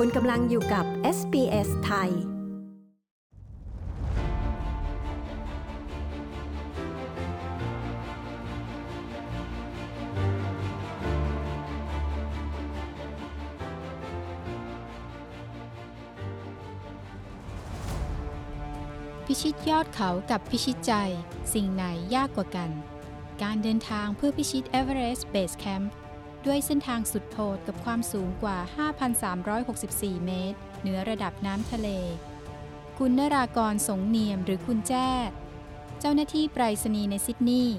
คุณกำลังอยู่กับ SBS ไทย พิชิตยอดเขากับพิชิตใจ สิ่งไหนยากกว่ากัน การเดินทางเพื่อพิชิตเอเวอเรสต์เบสแคมป์ ด้วยเส้นทางสุดโหดกับความสูงกว่า 5,364 เมตร เหนือระดับน้ำทะเล คุณนรากรสงเนียมหรือคุณแจ้ เจ้าหน้าที่ไปรษณีย์ในซิดนีย์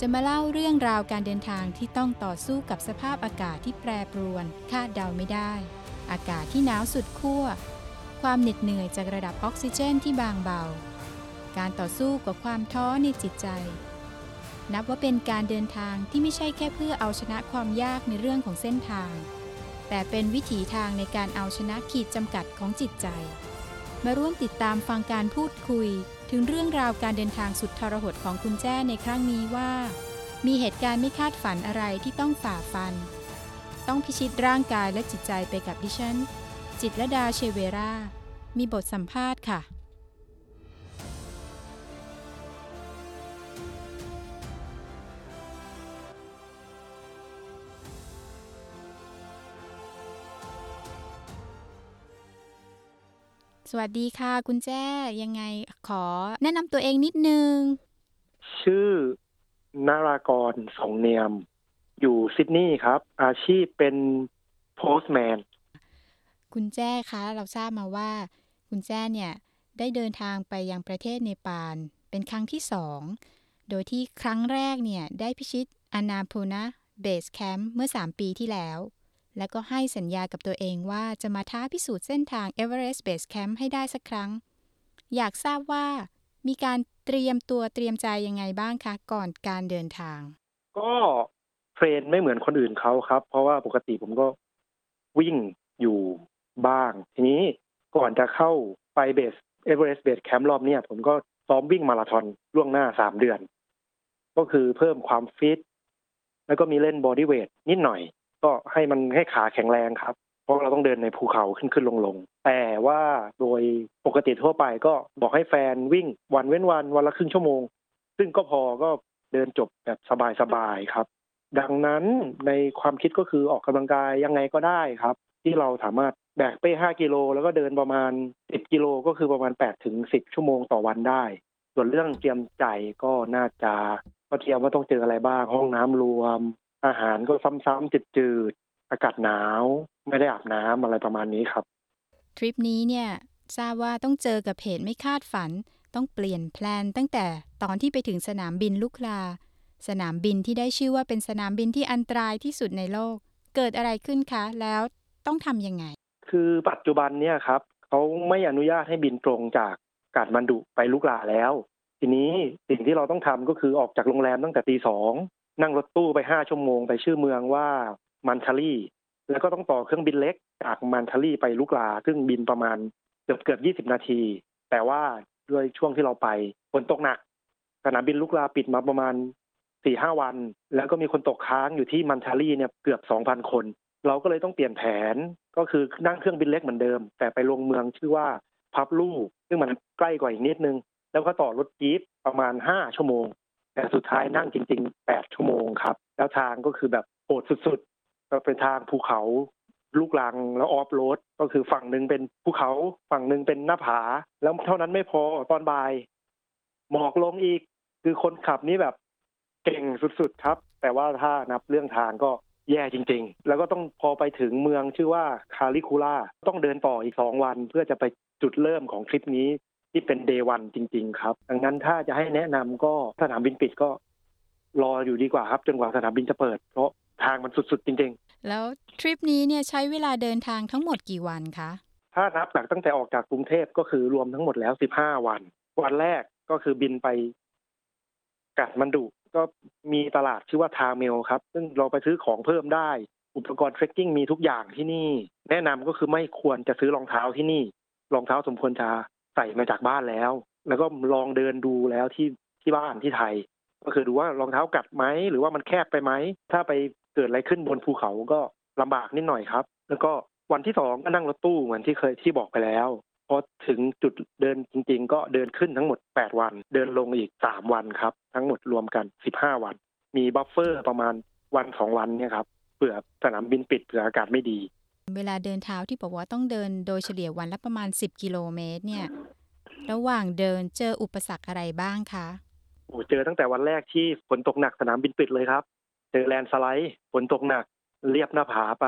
จะมาเล่าเรื่องราวการเดินทางที่ต้องต่อสู้กับสภาพอากาศที่แปรปรวน คาดเดาไม่ได้ อากาศที่หนาวสุดขั้ว ความเหน็ดเหนื่อยจากระดับออกซิเจนที่บางเบา การต่อสู้กับความท้อในจิตใจ นับว่าเป็นการเดินทางที่ไม่ใช่แค่เพื่อเอาชนะความยากในเรื่องของเส้นทาง แต่เป็นวิถีทางในการเอาชนะขีดจำกัดของจิตใจ มาร่วมติดตามฟังการพูดคุย ถึงเรื่องราวการเดินทางสุดทรหดของคุณแจ้ในครั้งนี้ว่า มีเหตุการณ์ไม่คาดฝันอะไรที่ต้องฝ่าฟัน ต้องพิชิตร่างกายและจิตใจไปกับดิฉันจิตรดาเชเวรา มีบทสัมภาษณ์ค่ะ สวัสดีค่ะ คุณแจ้ยังไงขอแนะนำตัวเองนิดนึง ชื่อนารากรสงเนียม อยู่ซิดนีย์ครับ อาชีพเป็นโพสแมน คุณแจ้คะ เราทราบมาว่า คุณแจ้เนี่ย ได้เดินทางไปยังประเทศเนปาลเป็นครั้งที่สอง โดยที่ครั้งแรกเนี่ย ได้พิชิตอนาพูนะเบสแคมป์เมื่อ 3 ปีที่แล้ว แล้วก็ให้สัญญากับตัวเองว่าจะมาท้าพิสูจน์เส้นทาง Everest Base Camp ให้ได้สักครั้ง อยากทราบว่ามีการเตรียมตัวเตรียมใจยังไงบ้างคะ ก่อนการเดินทาง ก็ train ไม่เหมือนคนอื่นเขาครับ เพราะว่าปกติผมก็วิ่งอยู่บ้าง ทีนี้ก่อนจะเข้าไปเบสเอเวอเรสต์เบสแคมป์รอบเนี้ยผมก็ซ้อมวิ่งมาราธอนล่วงหน้าสามเดือน ก็คือเพิ่มความฟิตแล้วก็มีเล่นบอดี้เวทนิดหน่อย ก็ให้มันให้ขาแข็งแรงครับ เพราะเราต้องเดินในภูเขาขึ้นขึ้นลงลงแต่ว่าโดยปกติทั่วไปก็บอกให้แฟนวิ่งวันเว้นวันวันละครึ่งชั่วโมง ซึ่งก็พอก็เดินจบแบบสบายๆครับ ดังนั้นในความคิดก็คือออกกำลังกายยังไงก็ได้ครับ ที่เราสามารถแบกเป้5กิโลแล้วก็เดินประมาณ 10 กิโลก็คือประมาณ8ถึง10 ชั่วโมงต่อวันได้ ส่วนเรื่องเตรียมใจก็น่าจะก็เตรียมว่าต้องเจออะไรบ้างห้องน้ำรวม อาหารก็ซ้ำๆจืดๆอากาศหนาว ไม่ได้อาบน้ำอะไรประมาณนี้ครับ ทริปนี้เนี่ยทราบว่าต้องเจอกับเหตุไม่คาดฝัน ต้องเปลี่ยนแพลนตั้งแต่ตอนที่ไปถึงสนามบินลุกลา สนามบินที่ได้ชื่อว่าเป็นสนามบินที่อันตรายที่สุดในโลก เกิดอะไรขึ้นคะ แล้วต้องทำยังไง คือปัจจุบันเนี่ยครับเขาไม่อนุญาตให้บินตรงจากกาดมันดุไปลุกลาแล้ว ทีนี้สิ่งที่เราต้องทำก็คือออกจากโรงแรมตั้งแต่ตีสอง นั่งรถตู้ไปห้าชั่วโมงไปชื่อเมืองว่ามันทารีแล้วก็ต้องต่อเครื่องบินเล็กจากมันทารีไปลุกลา ซึ่งบินประมาณเกือบเกือบยี่สิบนาที แต่ว่าด้วยช่วงที่เราไปฝนตกหนักสนามบินลุกลาปิดมาประมาณสี่ห้าวัน แล้วก็มีคนตกค้างอยู่ที่มันทารีเนี่ยเกือบสองพันคน เราก็เลยต้องเปลี่ยนแผนก็คือนั่งเครื่องบินเล็กเหมือนเดิม แต่ไปลงเมืองชื่อว่าพับลูซึ่งมันใกล้กว่าอีกนิดนึง แล้วก็ต่อรถจี๊ปประมาณห้าชั่วโมง แต่สุดท้ายนั่งจริงๆแปดชั่วโมงครับ แล้วทางก็คือแบบโหดสุดๆก็เป็นทางภูเขาลูกลังแล้วออฟโรดก็คือฝั่งหนึ่งเป็นภูเขาฝั่งหนึ่งเป็นหน้าผา แล้วเท่านั้นไม่พอตอนบ่าย หมอกลงอีกคือคนขับนี่แบบเก่งสุดๆครับ แต่ว่าถ้านับเรื่องทางก็แย่จริง ๆ แล้วก็ต้องพอไปถึงเมืองชื่อว่าคาลิคูล่าต้องเดินต่ออีกสองวันเพื่อจะไปจุดเริ่มของทริปนี้ ที่เป็นเดวันจริง ๆ ครับ ดังนั้นถ้าจะให้แนะนำก็สนามบินปิดก็รออยู่ดีกว่าครับ จนกว่าสนามบินจะเปิด เพราะทางมันสุดๆ จริงแล้วทริปนี้เนี่ยใช้เวลาเดินทางทั้งหมดกี่วันคะๆถ้านับหลังตั้งแต่ออกจากกรุงเทพก็คือรวมทั้งหมดแล้วสิบห้าวัน วันแรกก็คือบินไปกัดมันดุก็มีตลาดชื่อว่าทาเมลครับ ซึ่งเราไปซื้อของเพิ่มได้ อุปกรณ์เทรคกิ้งมีทุกอย่างที่นี่ แนะนำก็คือไม่ควรจะซื้อรองเท้าที่นี่ รองเท้าสมควรจะ ใส่มาจากบ้านแล้ว แล้วก็ลองเดินดูแล้วที่ที่บ้านที่ไทย ก็คือดูว่ารองเท้ากัดไหมหรือว่ามันแคบไปไหมถ้าไปเกิดอะไรขึ้นบนภูเขาก็ลำบากนิดหน่อยครับ แล้วก็วันที่สองก็นั่งรถตู้เหมือนที่เคยที่บอกไปแล้วพอถึงจุดเดินจริง ๆ ก็เดินขึ้นทั้งหมด 8 วัน เดินลงอีก 3 วันครับ ทั้งหมดรวมกัน 15 วัน มี buffer ประมาณวันสองวันเนี่ยครับเผื่อสนามบินปิดเผื่ออากาศไม่ดี เวลาเดินเท้าที่บอกว่าต้องเดินโดยเฉลี่ยวันละประมาณ 10 กิโลเมตรเนี่ย ระหว่างเดินเจออุปสรรคอะไรบ้างคะโอ้เจอตั้งแต่วันแรกที่ฝนตกหนักสนามบินปิดเลยครับ เจอ landslide ฝนตกหนักเรียบหน้าผาไป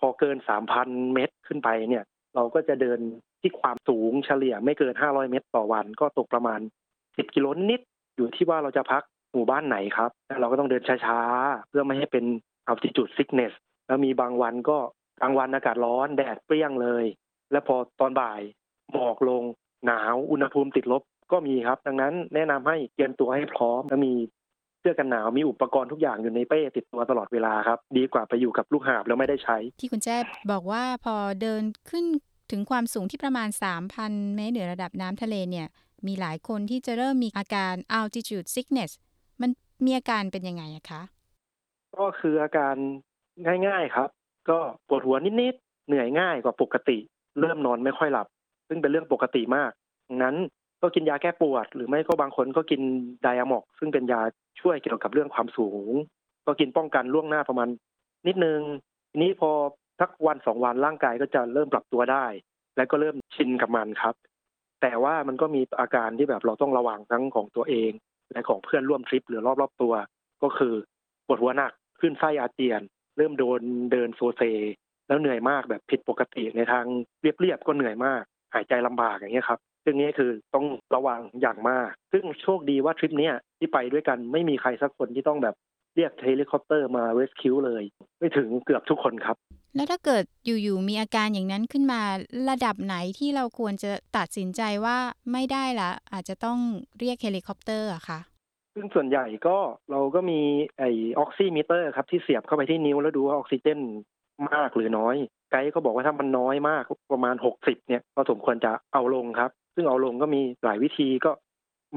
พอเกิน3,000เมตรขึ้นไปเนี่ย เราก็จะเดินที่ความสูงเฉลี่ยไม่เกิน500เมตรต่อวัน ก็ตกประมาณ10กิโลนิดอยู่ที่ว่าเราจะพักหมู่บ้านไหนครับเราก็ต้องเดินช้าๆ เพื่อไม่ให้เป็น altitude sickness แล้วมีบางวันก็กลางวันอากาศร้อนแดดเปรี้ยงเลย แล้วพอตอนบ่ายหมอกลง หนาวอุณหภูมิติดลบก็มีครับ ดังนั้นแนะนำให้เตรียมตัวให้พร้อมและมีเสื้อกันหนาวมีอุปกรณ์ทุกอย่างอยู่ในเป้ติดตัวตลอดเวลาครับ ดีกว่าไปอยู่กับลูกหาบแล้วไม่ได้ใช้ ที่คุณแจ้บอกว่าพอเดินขึ้นถึงความสูงที่ประมาณ 3,000 เมตรเหนือระดับน้ำทะเลเนี่ย มีหลายคนที่จะเริ่มมีอาการ altitude sickness มันมีอาการเป็นยังไงอะคะ ก็คืออาการง่ายๆครับ ก็ปวดหัวนิดๆ เหนื่อยง่ายกว่าปกติ เริ่มนอนไม่ค่อยหลับ ซึ่งเป็นเรื่องปกติมากดังนั้นก็กินยาแก้ปวด หรือไม่ก็บางคนก็กินไดอะมอก ซึ่งเป็นยาช่วยเกี่ยวกับเรื่องความสูง ก็กินป้องกันล่วงหน้าประมาณนิดนึงทีนี้พอสักวันสองวันร่างกายก็จะเริ่มปรับตัวได้ และก็เริ่มชินกับมันครับ แต่ว่ามันก็มีอาการที่แบบเราต้องระวังทั้งของตัวเอง และของเพื่อนร่วมทริปหรือรอบๆตัว ก็คือปวดหัวหนักขึ้นไส้อาเจียน เริ่มโดนเดินโซเซ แล้วเหนื่อยมากแบบผิดปกติในทางเรียบๆก็เหนื่อยมาก หายใจลำบากอย่างเงี้ยครับซึ่งนี้คือต้องระวังอย่างมาก ซึ่งโชคดีว่าทริปเนี้ยที่ไปด้วยกันไม่มีใครสักคนที่ต้องแบบเรียกเฮลิคอปเตอร์มา rescue เลย ไม่ถึงเกือบทุกคนครับ แล้วถ้าเกิดอยู่ๆมีอาการอย่างนั้นขึ้นมาระดับไหนที่เราควรจะตัดสินใจว่าไม่ได้ละอาจจะต้องเรียกเฮลิคอปเตอร์อะคะซึ่งส่วนใหญ่ก็เราก็มีไอ oximeter ครับที่เสียบเข้าไปที่นิ้วแล้วดูว่าออกซิเจนมากหรือน้อย ไกด์ก็บอกว่าถ้ามันน้อยมากประมาณ 60 เนี่ยก็สมควรจะเอาลงครับ ซึ่งเอาลงก็มีหลายวิธีก็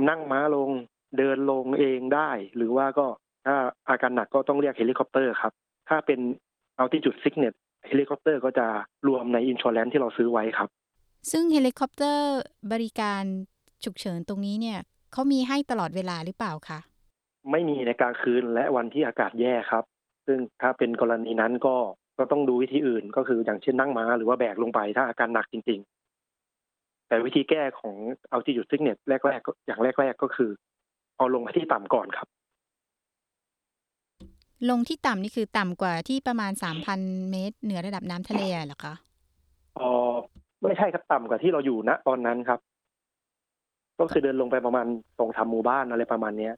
นั่งม้าลงเดินลงเองได้ หรือว่าก็ถ้าอาการหนักก็ต้องเรียกเฮลิคอปเตอร์ครับ ถ้าเป็น altitude sickness เฮลิคอปเตอร์ก็จะรวมในอินช r แลนที่เราซื้อไว้ครับ ซึ่งเฮลิคอปเตอร์บริการฉุกเฉินตรงนี้เนี่ยเขามีให้ตลอดเวลาหรือเปล่าคะไม่มีในกลางคืนและวันที่อากาศแย่ครับ ซึ่งถ้าเป็นกรณีนั้นก็ ก็ต้องดูวิธีอื่นก็คืออย่างเช่นนั่งม้าหรือว่าแบกลงไปถ้าอาการหนักจริง ๆ แต่วิธีแก้ของ altitude sickness แรกๆก็อย่างแรก ๆ ก็คือ เอาลงให้ที่ต่ำก่อนครับ ลงที่ต่ำนี่คือต่ำกว่าที่ประมาณ3,000เมตร เหนือระดับน้ำทะเลเหรอคะอ๋อไม่ใช่ครับต่ำกว่าที่เราอยู่ณตอนนั้นครับ ก็คือเดินลงไปประมาณสองสามหมู่บ้านอะไรประมาณเนี้ย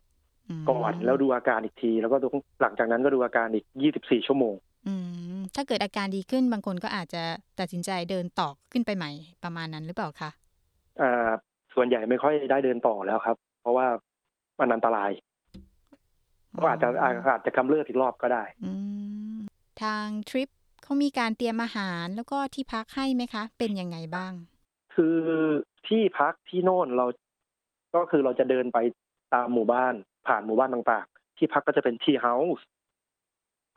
มก่อนแล้วดูอาการอีกที แล้วก็หลังจากนั้นก็ดูอาการอีกยี่สิบสี่ชั่วโมง อืม ถ้าเกิดอาการดีขึ้นบางคนก็อาจจะตัดสินใจเดินต่อขึ้นไปใหม่ประมาณนั้นหรือเปล่าคะอ่าส่วนใหญ่ไม่ค่อยได้เดินต่อแล้วครับ เพราะว่ามันอันตรายก็อาจจะอาจจะกำเริบอีกรอบก็ได้อืมทางทริปเขามีการเตรียมอาหารแล้วก็ที่พักให้ไหมคะ เป็นยังไงบ้าง คือที่พักที่โน่นเรา ก็คือเราจะเดินไปตามหมู่บ้านผ่านหมู่บ้านต่างๆ ที่พักก็จะเป็นที่เฮาส์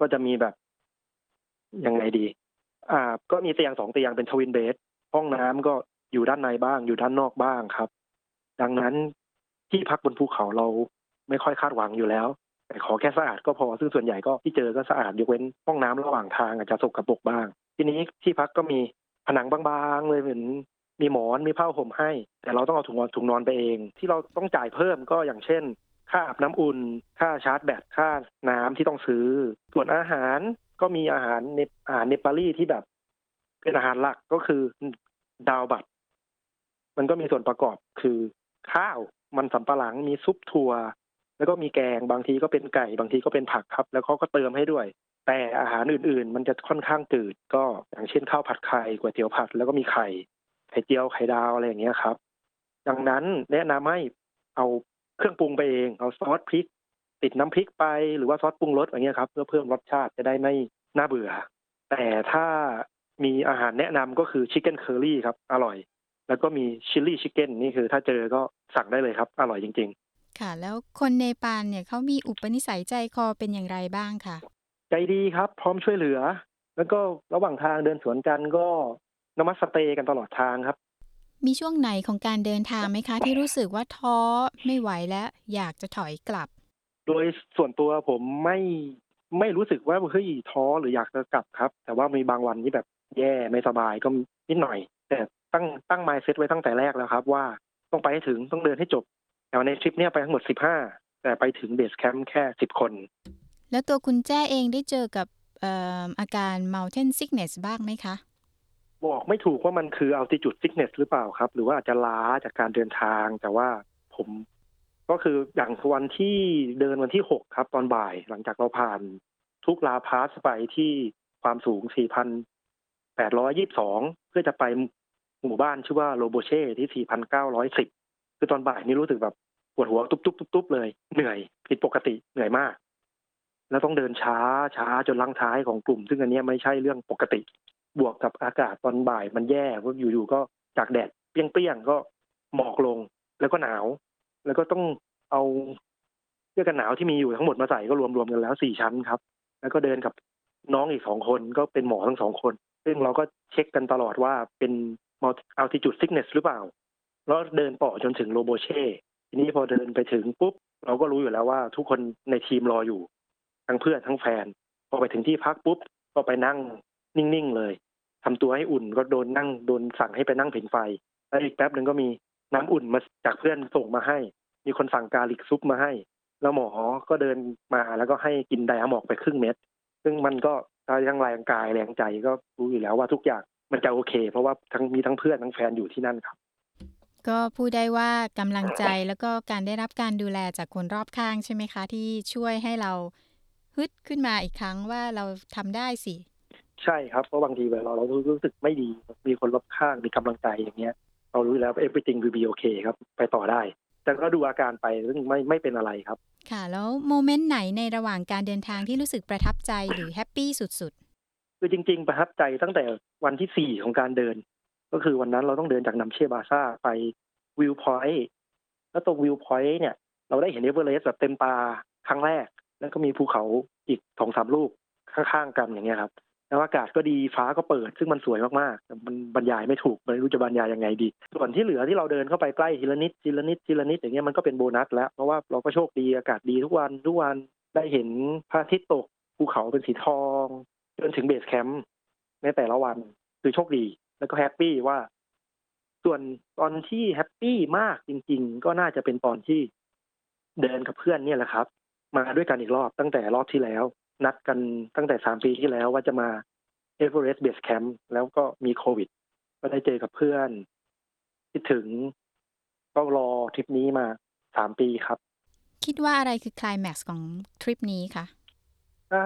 ก็จะมีแบบ ยังไงดี อ่า ก็มีเตียงสองเตียงเป็นทวินเบดห้องน้ำก็อยู่ด้านในบ้าง อยู่ด้านนอกบ้างครับ ดังนั้นที่พักบนภูเขาเราไม่ค่อยคาดหวังอยู่แล้ว แต่ขอแค่สะอาดก็พอซึ่งส่วนใหญ่ก็ที่เจอก็สะอาดยกเว้นห้องน้ำระหว่างทางอาจจะสกรปรกบ้าง ทีนี้ที่พักก็มีผนังบางๆเลยเหมือนมีหมอนมีผ้าห่มให้ แต่เราต้องเอาถุงนอนถุงนอนไปเอง ที่เราต้องจ่ายเพิ่มก็อย่างเช่น ค่าอาบน้ำอุ่น ค่าชาร์จแบตค่าน้ำที่ต้องซื้อ ส่วนอาหาร ก็มีอาหารเนปอาหารเนปาลีที่แบบ เป็นอาหารหลักก็คือดาวบัตมันก็มีส่วนประกอบคือข้าวมันสำปะหลังมีซุปถั่วแล้วก็มีแกงบางทีก็เป็นไก่บางทีก็เป็นผักครับ แล้วเขาก็เติมให้ด้วย แต่อาหารอื่น ๆ มันจะค่อนข้างจืดก็อย่างเช่นข้าวผัดไข่ก๋วยเตี๋ยวผัด แล้วก็มีไข่ไข่เจียวไข่ดาวอะไรอย่างเงี้ยครับ ดังนั้นแนะนำให้เอาเครื่องปรุงไปเอง เอาซอสพริก ติดน้ำพริกไปหรือว่าซอสปรุงรสอย่างเงี้ยครับ เพื่อเพิ่มรสชาติจะได้ไม่น่าเบื่อ แต่ถ้ามีอาหารแนะนำก็คือ chicken curry ครับ อร่อย แล้วก็มี chilli chicken นี่คือถ้าเจอก็สั่งได้เลยครับ อร่อยจริงค่ะ แล้วคนเนปาลเนี่ยเขามีอุปนิสัยใจคอเป็นอย่างไรบ้างคะๆใจดีครับ พร้อมช่วยเหลือ แล้วก็ระหว่างทางเดินสวนกันก็นมัสเตย์กันตลอดทางครับมีช่วงไหนของการเดินทางไหมคะ ที่รู้สึกว่าท้อไม่ไหวแล้ว อยากจะถอยกลับ โดยส่วนตัวผมไม่ไม่รู้สึกว่าเฮ้ยท้อหรืออยากจะกลับครับ แต่ว่ามีบางวันที่แบบแย่ไม่สบายก็นิดหน่อย แต่ตั้งตั้งไมซ์เซตไว้ตั้งแต่แรกแล้วครับ ว่าต้องไปให้ถึงต้องเดินให้จบแต่ในทริปเนี้ยไปทั้งหมดสิบห้าแต่ไปถึง base camp แค่สิบคน แล้วตัวคุณแจ้เองได้เจอกับเอ่ออาการ mountain sickness บ้างไหมคะ บอกไม่ถูกว่ามันคือ altitude sickness หรือเปล่าครับ หรือว่าอาจจะล้าจากการเดินทาง แต่ว่าผม ก็คืออย่างวันที่เดินวันที่หกครับ ตอนบ่ายหลังจากเราผ่านทุกลาพาสไปที่ความสูง 4,822 เพื่อจะไปหมู่บ้านชื่อว่าโลโบเช่ที่ 4,910 คือตอนบ่ายนี่รู้สึกแบบปวดหัวตุ๊บๆๆเลย เหนื่อยผิดปกติเหนื่อยมาก แล้วต้องเดินช้าช้าจนลังท้ายของกลุ่ม ซึ่งอันนี้ไม่ใช่เรื่องปกติ บวกกับอากาศตอนบ่ายมันแย่เพราะอยู่ๆก็จากแดดเปรี้ยงๆก็หมอกลงแล้วก็หนาว แล้วก็ต้องเอาเสื้อกันหนาวที่มีอยู่ทั้งหมดมาใส่ก็รวมๆกันแล้วสี่ชั้นครับ แล้วก็เดินกับน้องอีกสองคนก็เป็นหมอทั้งสองคน ซึ่งเราก็เช็คกันตลอดว่าเป็น altitude sickness หรือเปล่า แล้วเดินต่อจนถึงโลโบเช่ทีนี้พอเดินไปถึงปุ๊บ เราก็รู้อยู่แล้วว่าทุกคนในทีมรออยู่ ทั้งเพื่อนทั้งแฟน พอไปถึงที่พักปุ๊บ ก็ไปนั่งนิ่งๆเลยทำตัวให้อุ่นก็โดนนั่งโดนสั่งให้ไปนั่งผิงไฟ แล้วอีกแป๊บหนึ่งก็มี น้ำอุ่นมาจากเพื่อนส่งมาให้ มีคนสั่งกาลิกซุปมาให้ แล้วหมอก็เดินมาแล้วก็ให้กินไดอะมอกไปครึ่งเม็ด ซึ่งมันก็ทั้งแรงกายแรงใจก็รู้อยู่แล้วว่าทุกอย่างมันจะโอเค เพราะว่าทั้งมีทั้งเพื่อนทั้งแฟนอยู่ที่นั่นครับ ก็พูดได้ว่ากำลังใจแล้วก็การได้รับการดูแลจากคนรอบข้างใช่ไหมคะ ที่ช่วยให้เราฮึดขึ้นมาอีกครั้งว่าเราทำได้สิ ใช่ครับเพราะบางทีเวลาเรารู้สึกไม่ดี มีคนรอบข้างมีกำลังใจอย่างเงี้ย เรารู้แล้วว่า everything will be okay ครับ ไปต่อได้ แต่ก็ดูอาการไปซึ่งไม่ไม่เป็นอะไรครับ ค่ะ แล้วโมเมนต์ไหนในระหว่างการเดินทางที่รู้สึกประทับใจหรือแฮปปี้สุดคือจริง ๆ ประทับใจตั้งแต่วันที่สี่ของการเดิน ก็คือวันนั้นเราต้องเดินจากนัมเช่บาซาร์ไป viewpoint แล้วตรง viewpoint เนี่ย เราได้เห็นเอเวอเรสต์แบบเต็มตาครั้งแรก แล้วก็มีภูเขาอีกสองสามลูกข้างๆกันอย่างเงี้ยครับ แล้วอากาศก็ดีฟ้าก็เปิด ซึ่งมันสวยมากๆ มันบรรยายไม่ถูกไม่รู้จะบรรยายยังไงดี ส่วนที่เหลือที่เราเดินเข้าไปใกล้ทีละนิดทีละนิดทีละนิดอย่างเงี้ยมันก็เป็นโบนัสแล้วเพราะว่าเราก็โชคดีอากาศดีทุกวันทุกวันได้เห็นพระอาทิตย์ตกภูเขาเป็นสีทองจนถึง base camp ในแต่ละวันคือโชคดีแล้วก็ happy ว่า ส่วนตอนที่ happy มากจริง ๆ ก็น่าจะเป็นตอนที่เดินกับเพื่อนเนี่ยแหละครับ มาด้วยกันอีกรอบตั้งแต่รอบที่แล้ว นัดกันตั้งแต่สามปีที่แล้วว่าจะมาเอเวอเรสต์ base camp แล้วก็มีโควิด ก็ได้เจอกับเพื่อนคิดถึงก็รอทริปนี้มาสามปีครับๆคิดว่าอะไรคือคลายแม็กซ์ของทริปนี้คะถ้า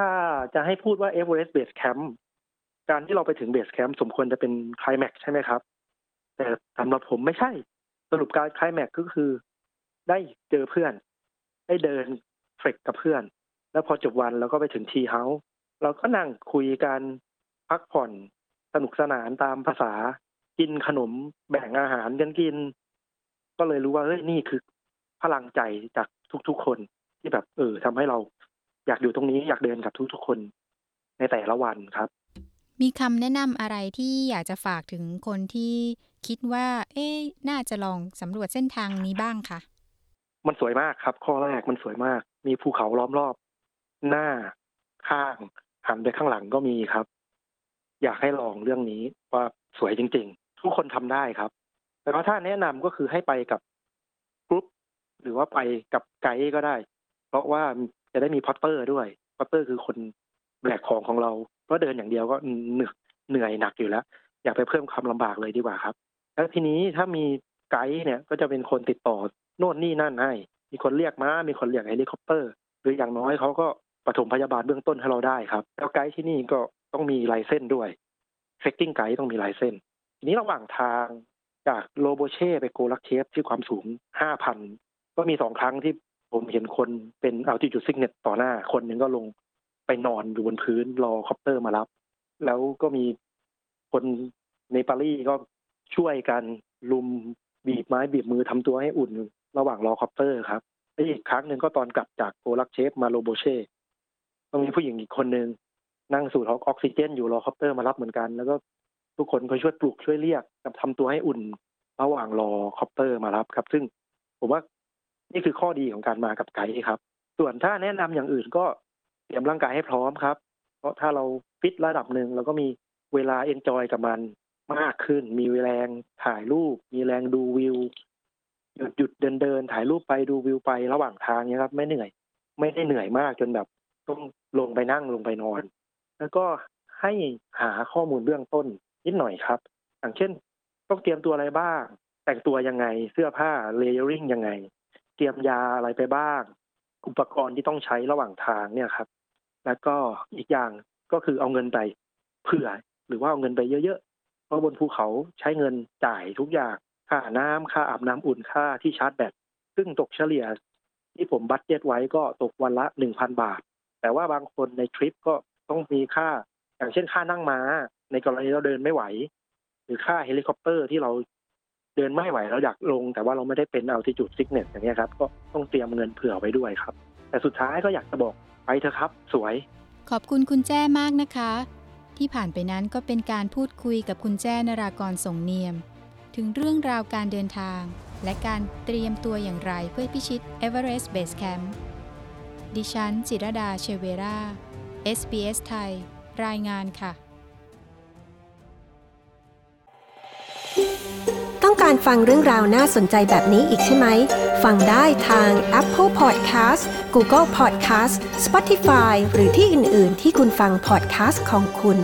จะให้พูดว่าเอเวอเรสต์ base camp การที่เราไปถึง base camp สมควรจะเป็นคลายแม็กซ์ใช่ไหมครับ แต่สำหรับผมไม่ใช่ สรุปการคลายแม็กซ์ก็คือ ได้เจอเพื่อน ได้เดิน trek กับเพื่อน แล้วพอจบวันเราก็ไปถึง tea house เราก็นั่งคุยกันพักผ่อนสนุกสนานตามภาษา กินขนมแบ่งอาหารกันกิน ก็เลยรู้ว่าเฮ้ยนี่คือพลังใจจากทุกๆคนที่แบบเออทำให้เราอยากอยู่ตรงนี้อยากเดินกับทุกๆคนในแต่ละวันครับ มีคำแนะนำอะไรที่อยากจะฝากถึงคนที่คิดว่า เอ๊ะน่าจะลองสำรวจเส้นทางนี้บ้างคะมันสวยมากครับ ข้อแรกมันสวยมาก มีภูเขาล้อมรอบ หน้าข้างหันไปข้างหลังก็มีครับ อยากให้ลองเรื่องนี้ว่าสวยจริง ๆ ทุกคนทำได้ครับ แต่ว่าถ้าแนะนำก็คือให้ไปกับกรุ๊ปหรือว่าไปกับไกด์ก็ได้ เพราะว่าจะได้มี porter ด้วย porter คือคนแบกของของเราเพราะเดินอย่างเดียวก็เหนื่อยเหนื่อยหนักอยู่แล้ว อย่าไปเพิ่มความลำบากเลยดีกว่าครับ แล้วทีนี้ถ้ามีไกด์เนี่ยก็จะเป็นคนติดต่อโน่นนี่นั่นให้ มีคนเรียกม้ามีคนเรียกเฮลิคอปเตอร์ หรืออย่างน้อยเขาก็ ปฐมพยาบาลเบื้องต้นให้เราได้ครับ แล้วไกด์ที่นี่ก็ต้องมี license ด้วย trekking guide ต้องมี license ทีนี้ระหว่างทางจากโลโบเช่ไปโกรักเชปที่ความสูง5,000ก็มีสองครั้งที่ผมเห็นคนเป็น altitude sickness ต่อหน้า คนหนึ่งก็ลงไปนอนอยู่บนพื้นรอ copter มารับ แล้วก็มีคนในปารีสก็ช่วยกันรุมบีบไม้บีบมือทำตัวให้อุ่น ระหว่างรอ copter ครับ อีกครั้งหนึ่งก็ตอนกลับจากโกรักเชปมาโลโบเช่ ก็มีผู้หญิงอีกคนนึงนั่งสูดออกซิเจนอยู่รอ copter มารับเหมือนกัน แล้วก็ทุกคนก็ช่วยปลุกช่วยเรียกกับทำตัวให้อุ่นระหว่างรอ copter มารับครับ ซึ่งผมว่านี่คือข้อดีของการมากับไกด์ครับ ส่วนถ้าแนะนำอย่างอื่นก็เตรียมร่างกายให้พร้อมครับ เพราะถ้าเราฟิตระดับหนึ่งเราก็มีเวลา enjoy กับมันมากขึ้น มีแรงถ่ายรูป มีแรงดูวิว หยุดหยุดเดินเดินถ่ายรูปไปดูวิวไประหว่างทางเนี้ยครับ ไม่เหนื่อย ไม่ได้เหนื่อยมากจนแบบ ต้องลงไปนั่งลงไปนอน แล้วก็ให้หาข้อมูลเบื้องต้นนิดหน่อยครับ อย่างเช่น ต้องเตรียมตัวอะไรบ้าง แต่งตัวยังไง เสื้อผ้า layering ยังไง เตรียมยาอะไรไปบ้าง อุปกรณ์ที่ต้องใช้ระหว่างทางเนี่ยครับ แล้วก็อีกอย่างก็คือเอาเงินไปเผื่อ หรือว่าเอาเงินไปเยอะๆ เพราะบนภูเขาใช้เงินจ่ายทุกอย่าง ค่าน้ำค่าอาบน้ำอุ่นค่าที่ชาร์จแบต ซึ่งตกเฉลี่ยที่ผม budget ไว้ก็ตกวันละหนึ่งพันบาท แต่ว่าบางคนในทริปก็ต้องมีค่า อย่างเช่นค่านั่งม้า ในกรณีเราเดินไม่ไหว หรือค่าเฮลิคอปเตอร์ที่เราเดินไม่ไหวเราอยากลง แต่ว่าเราไม่ได้เป็น altitude sickness อย่างเงี้ยครับก็ต้องเตรียมเงินเผื่อไว้ด้วยครับ แต่สุดท้ายก็อยากจะบอกไปเถอะครับสวย ขอบคุณคุณแจ้มากนะคะ ที่ผ่านไปนั้นก็เป็นการพูดคุยกับคุณแจ้นรากรส่งเนียม ถึงเรื่องราวการเดินทาง และการเตรียมตัวอย่างไรเพื่อพิชิต Everest Base Camp ดิฉัน จิรดาเชเวรา SBS ไทย รายงานค่ะ ต้องการฟังเรื่องราวน่าสนใจแบบนี้อีกใช่ไหม ฟังได้ทาง Apple Podcast Google Podcast Spotify หรือที่อื่น ๆ ที่คุณฟัง podcast ของคุณ